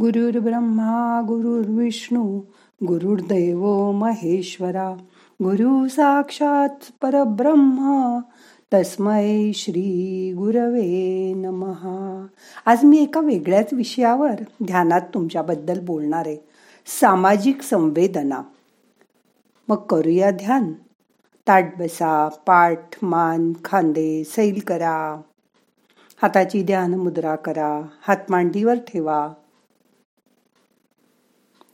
गुरुर्ब्रह्मा गुरुर्विष्णू गुरुर्दैव महेश्वरा गुरु साक्षात परब्रह्मा तस्मै श्री गुरवे नमहा आज मी एका वेगळ्याच विषयावर ध्यानात तुमच्याबद्दल बोलणार आहे. सामाजिक संवेदना. मग करूया ध्यान. ताट बसा पाठ मान खांदे सैल करा. हाताची ध्यान मुद्रा करा. हात मांडीवर ठेवा.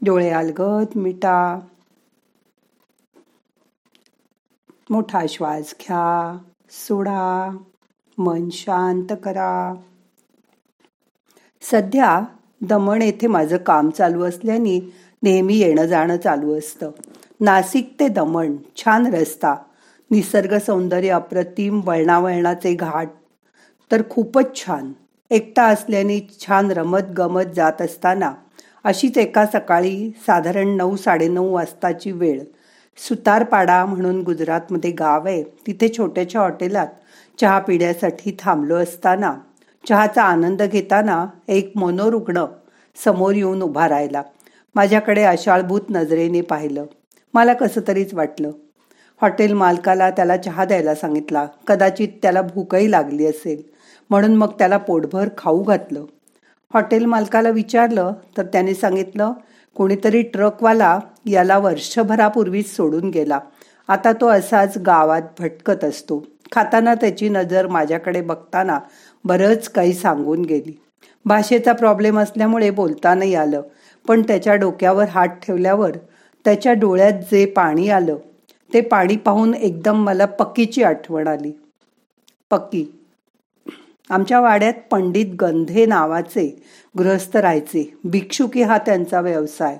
डोळे अलगद मिटा. मोठा श्वास घ्या सोडा. मन शांत करा. सध्या दमण येथे माझं काम चालू असल्याने नेहमी येणं जाणं चालू असतं. नाशिक ते दमण छान रस्ता. निसर्ग सौंदर्य अप्रतिम वळणावळणाचे घाट. तर खूपच छान. एकटा असल्याने छान रमत गमत जात असताना अशीच एका सकाळी साधारण नऊ साडेनऊ वाजताची वेळ. सुतारपाडा म्हणून गुजरातमध्ये गाव आहे. तिथे छोट्याच्या हॉटेलात चहा पिण्यासाठी थांबलो असताना चहाचा आनंद घेताना एक मनोरुग्ण समोर येऊन उभा राहिला. माझ्याकडे अशाळभूत नजरेने पाहिलं. मला कसं तरीच वाटलं. हॉटेल मालकाला त्याला चहा द्यायला सांगितला. कदाचित त्याला भूकही लागली असेल. म्हणून मग त्याला पोटभर खाऊ घातलं. हॉटेल मालकाला विचारलं तर त्याने सांगितलं कोणीतरी ट्रकवाला याला वर्षभरापूर्वीच सोडून गेला. आता तो असाच गावात भटकत असतो. खाताना त्याची नजर माझ्याकडे बघताना बरंच काही सांगून गेली. भाषेचा प्रॉब्लेम असल्यामुळे बोलता नाही आलं. पण त्याच्या डोक्यावर हात ठेवल्यावर त्याच्या डोळ्यात जे पाणी आलं ते पाणी पाहून एकदम मला पक्कीची आठवण आली. पक्की. आमच्या वाड्यात पंडित गंधे नावाचे गृहस्थ राहायचे. भिक्षुकी हा त्यांचा व्यवसाय.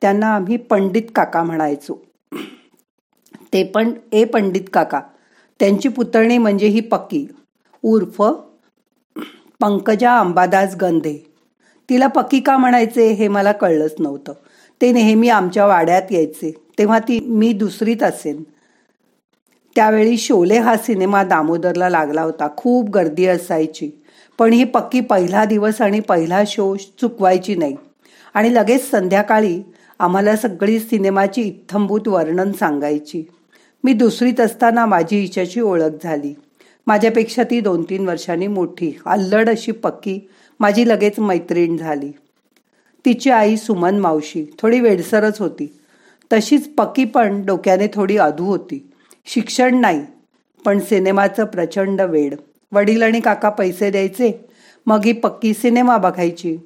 त्यांना आम्ही पंडित काका म्हणायचो. ते पण ए पंडित काका. त्यांची पुतळणी म्हणजे ही पक्की. उर्फ पंकजा अंबादास गंधे. तिला पक्की का म्हणायचे हे मला कळलंच नव्हतं. ते नेहमी आमच्या वाड्यात यायचे. तेव्हा ती मी दुसरीत असेन. त्यावेळी शोले हा सिनेमा दामोदरला लागला होता. खूप गर्दी असायची. पण ही पक्की पहिला दिवस आणि पहिला शो चुकवायची नाही. आणि लगेच संध्याकाळी आम्हाला सगळी सिनेमाची इत्थंभूत वर्णन सांगायची. मी दुसरीत असताना माझी हिच्याची ओळख झाली. माझ्यापेक्षा ती दोन तीन वर्षांनी मोठी अल्लड अशी पक्की माझी लगेच मैत्रीण झाली. तिची आई सुमन मावशी थोडी वेडसरच होती. तशीच पक्की पण डोक्याने थोडी अधू होती. शिक्षण नाही पण सिनेमाचं प्रचंड वेड. वडील आणि काका पैसे द्यायचे मग ही पक्की सिनेमा बघायची.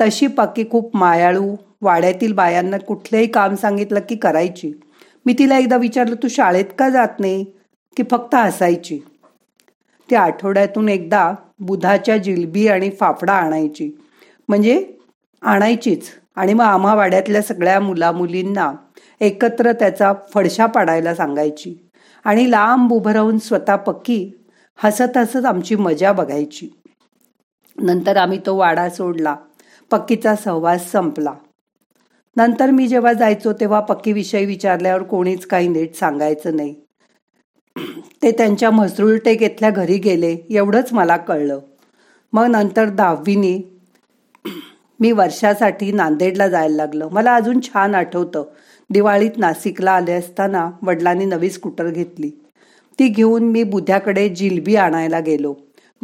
तशी पक्की खूप मायाळू वाड्यातील बायांना कुठलंही काम सांगितलं की करायची. मी तिला एकदा विचारलं तू शाळेत का जात नाही? की फक्त हसायची. ती आठवड्यातून एकदा बुधाच्या जिलबी आणि फाफडा आणायची. म्हणजे आणायचीच. आणि मग आम्हा वाड्यातल्या सगळ्या मुलामुलींना एकत्र त्याचा फडशा पाडायला सांगायची. आणि लांब उभं राहून स्वतः पक्की हसत हसत आमची मजा बघायची. नंतर आम्ही तो वाडा सोडला. पक्कीचा सहवास संपला. नंतर मी जेव्हा जायचो तेव्हा पक्कीविषयी विचारल्यावर कोणीच काही नीट सांगायचं नाही. ते त्यांच्या म्हसरूळ येथल्या घरी गेले एवढंच मला कळलं. मग नंतर दहावीनी मी वर्षासाठी नांदेडला जायला लागलं. मला अजून छान आठवतं. दिवाळीत नाशिकला आले असताना वडिलांनी नवी स्कूटर घेतली. ती घेऊन मी बुध्याकडे जिलबी आणायला गेलो.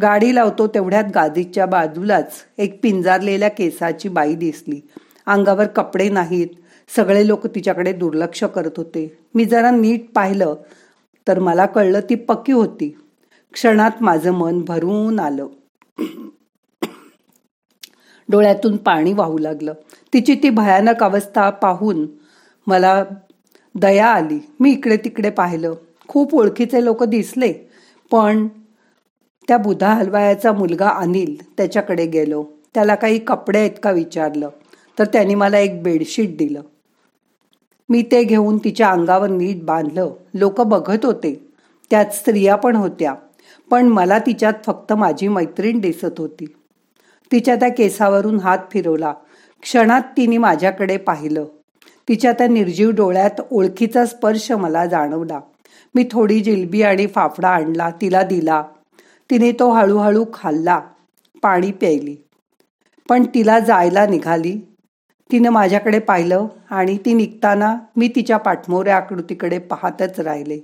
गाडी लावतो तेवढ्यात गादीच्या बाजूलाच एक पिंजारलेल्या केसाची बाई दिसली. अंगावर कपडे नाहीत. सगळे लोक तिच्याकडे दुर्लक्ष करत होते. मी जरा नीट पाहिलं तर मला कळलं ती पक्की होती. क्षणात माझं मन भरून आलं. डोळ्यातून पाणी वाहू लागलं. तिची ती भयानक अवस्था पाहून मला दया आली. मी इकडे तिकडे पाहिलं. खूप ओळखीचे लोक दिसले पण त्या बुधा हलवायाचा मुलगा अनिल त्याच्याकडे गेलो. त्याला काही कपडे आहेत का विचारलं तर त्यांनी मला एक बेडशीट दिलं. मी ते घेऊन तिच्या अंगावर नीट बांधलं. लोक बघत होते. त्यात स्त्रिया पण होत्या पण मला तिच्यात फक्त माझी मैत्रीण दिसत होती. तिच्या त्या केसावरून हात फिरवला. क्षणात तिने माझ्याकडे पाहिलं. तिच्या त्या निर्जीव डोळ्यात ओळखीचा स्पर्श मला जाणवला. मी थोडी जिलबी आणि फाफडा आणला तिला दिला. तिने तो हळूहळू खाल्ला पाणी प्यायली. पण तिला जायला निघाली. तिनं माझ्याकडे पाहिलं आणि ती निघताना मी तिच्या पाठमोऱ्या आकृतीकडे पाहतच राहिले.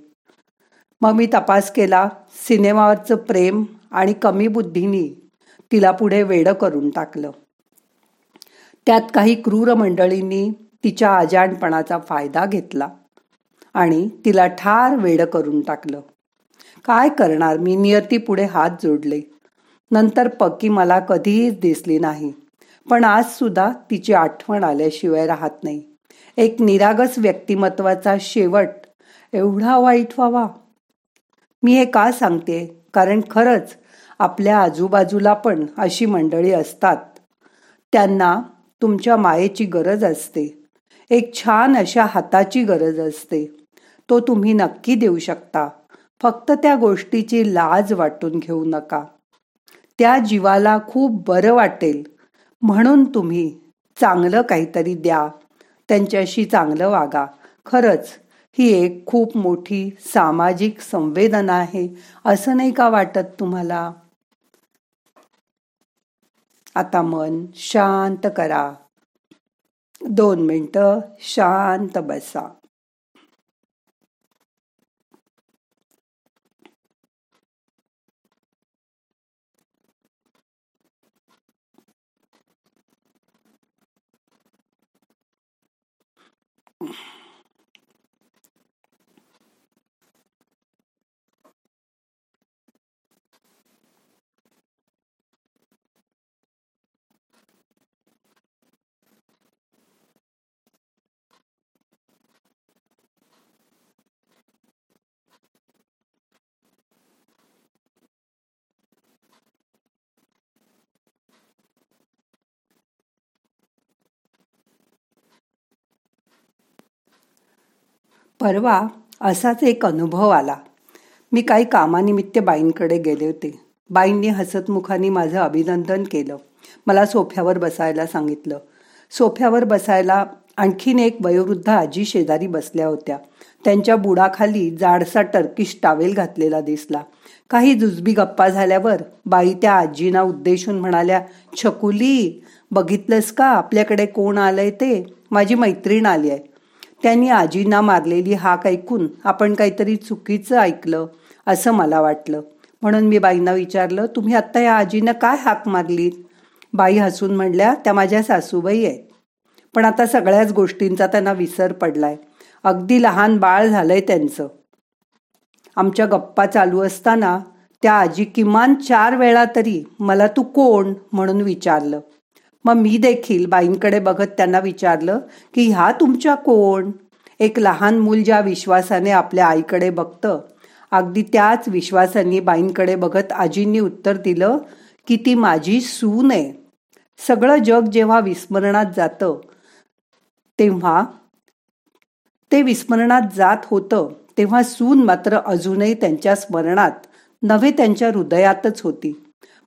मग मी तपास केला सिनेमावरचं प्रेम आणि कमी बुद्धीनी तिला पुढे वेड करून टाकलं. त्यात काही क्रूर मंडळींनी तिच्या अजाणपणाचा फायदा घेतला आणि तिला ठार वेड करून टाकलं. काय करणार? मी नियती पुढे हात जोडले. नंतर पक्की मला कधीच दिसली नाही. पण आज सुद्धा तिची आठवण आल्याशिवाय राहत नाही. एक निरागस व्यक्तिमत्वाचा शेवट एवढा वाईट व्हावा. मी हे का सांगते कारण खरंच आपल्या आजूबाजूला पण अशी मंडळी असतात. त्यांना तुमच्या मायेची गरज असते. एक छान अशा हाताची गरज असते. तो तुम्ही नक्की देऊ शकता. फक्त त्या गोष्टीची लाज वाटून घेऊ नका. त्या जीवाला खूप बरं वाटेल. म्हणून तुम्ही चांगलं काहीतरी द्या. त्यांच्याशी चांगलं वागा. खरंच ही एक खूप मोठी सामाजिक संवेदना आहे. असं नाही का वाटत तुम्हाला? आता मन शांत करा. दोन मिनटं शांत बसा. परवा असाच एक अनुभव आला. मी काही कामानिमित्त बाईंकडे गेले होते. बाईंनी हसतमुखाने माझं अभिनंदन केलं. मला सोफ्यावर बसायला सांगितलं. सोफ्यावर बसायला आणखीन एक वयोवृद्ध आजी शेजारी बसल्या होत्या. त्यांच्या बुडाखाली जाडसा टर्किश टावेल घातलेला दिसला. काही जुजबी गप्पा झाल्यावर बाई त्या आजीना उद्देशून म्हणाल्या छकुली बघितलंस का? आपल्याकडे कोण आलंय ते? माझी मैत्रीण आली आहे. त्यांनी आजींना मारलेली हाक ऐकून आपण काहीतरी चुकीचं ऐकलं असं मला वाटलं. म्हणून मी बाईंना विचारलं तुम्ही आत्ता या आजीनं काय हाक मारली बाई हसून म्हणल्या त्या माझ्या सासूबाई आहेत. पण आता सगळ्याच गोष्टींचा त्यांना विसर पडलाय. अगदी लहान बाळ झालंय त्यांचं. आमच्या गप्पा चालू असताना त्या आजी किमान चार वेळा तरी मला तू कोण? म्हणून विचारलं. मग मी देखील बाईंकडे बघत त्यांना विचारलं की ह्या तुमच्या कोण? एक लहान मूल ज्या विश्वासाने आपल्या आईकडे बघतं अगदी त्याच विश्वासाने बाईंकडे बघत आजींनी उत्तर दिलं की ती माझी सून आहे. सगळं जग जेव्हा विस्मरणात जातं तेव्हा ते विस्मरणात जात होतं तेव्हा सून मात्र अजूनही त्यांच्या स्मरणात नव्हे त्यांच्या हृदयातच होती.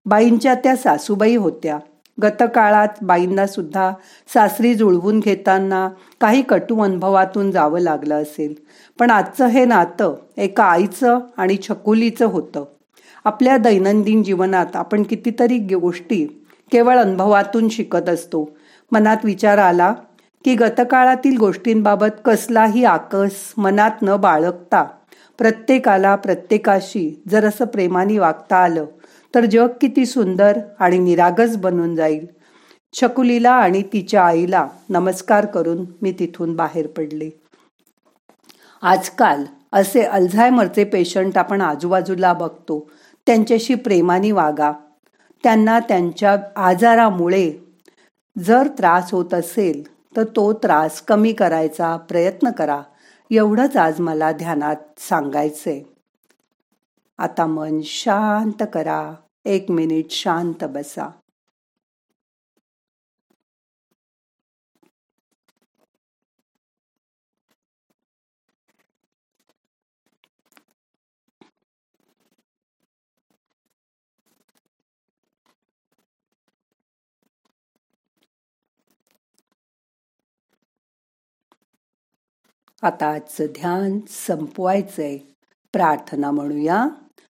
बाईंच्या त्या सासूबाई होत्या. गतकाळात बाईंना सुद्धा सासरी जुळवून घेताना काही कटू अनुभवातून जावं लागलं असेल. पण आजचं हे नातं एका आईचं आणि छकुलीचं होतं. आपल्या दैनंदिन जीवनात आपण कितीतरी गोष्टी केवळ अनुभवातून शिकत असतो. मनात विचार आला की गतकाळातील गोष्टींबाबत कसलाही आकस मनात न बाळगता प्रत्येकाला प्रत्येकाशी जर असं प्रेमाने वागता आलं. तर जग किती सुंदर आणि निरागस बनून जाईल. शकुलीला आणि तिच्या आईला नमस्कार करून मी तिथून बाहेर पडले. आजकाल असे अल्झायमरचे पेशंट आपण आजूबाजूला बघतो. त्यांच्याशी प्रेमाने वागा. त्यांना त्यांच्या आजारामुळे जर त्रास होत असेल तर तो त्रास कमी करायचा प्रयत्न करा. एवढंच आज मला ध्यानात सांगायचंय. आता मन शांत करा. एक मिनिट शांत बसा. आता आजचं ध्यान संपवायचंय. प्रार्थना म्हणूया.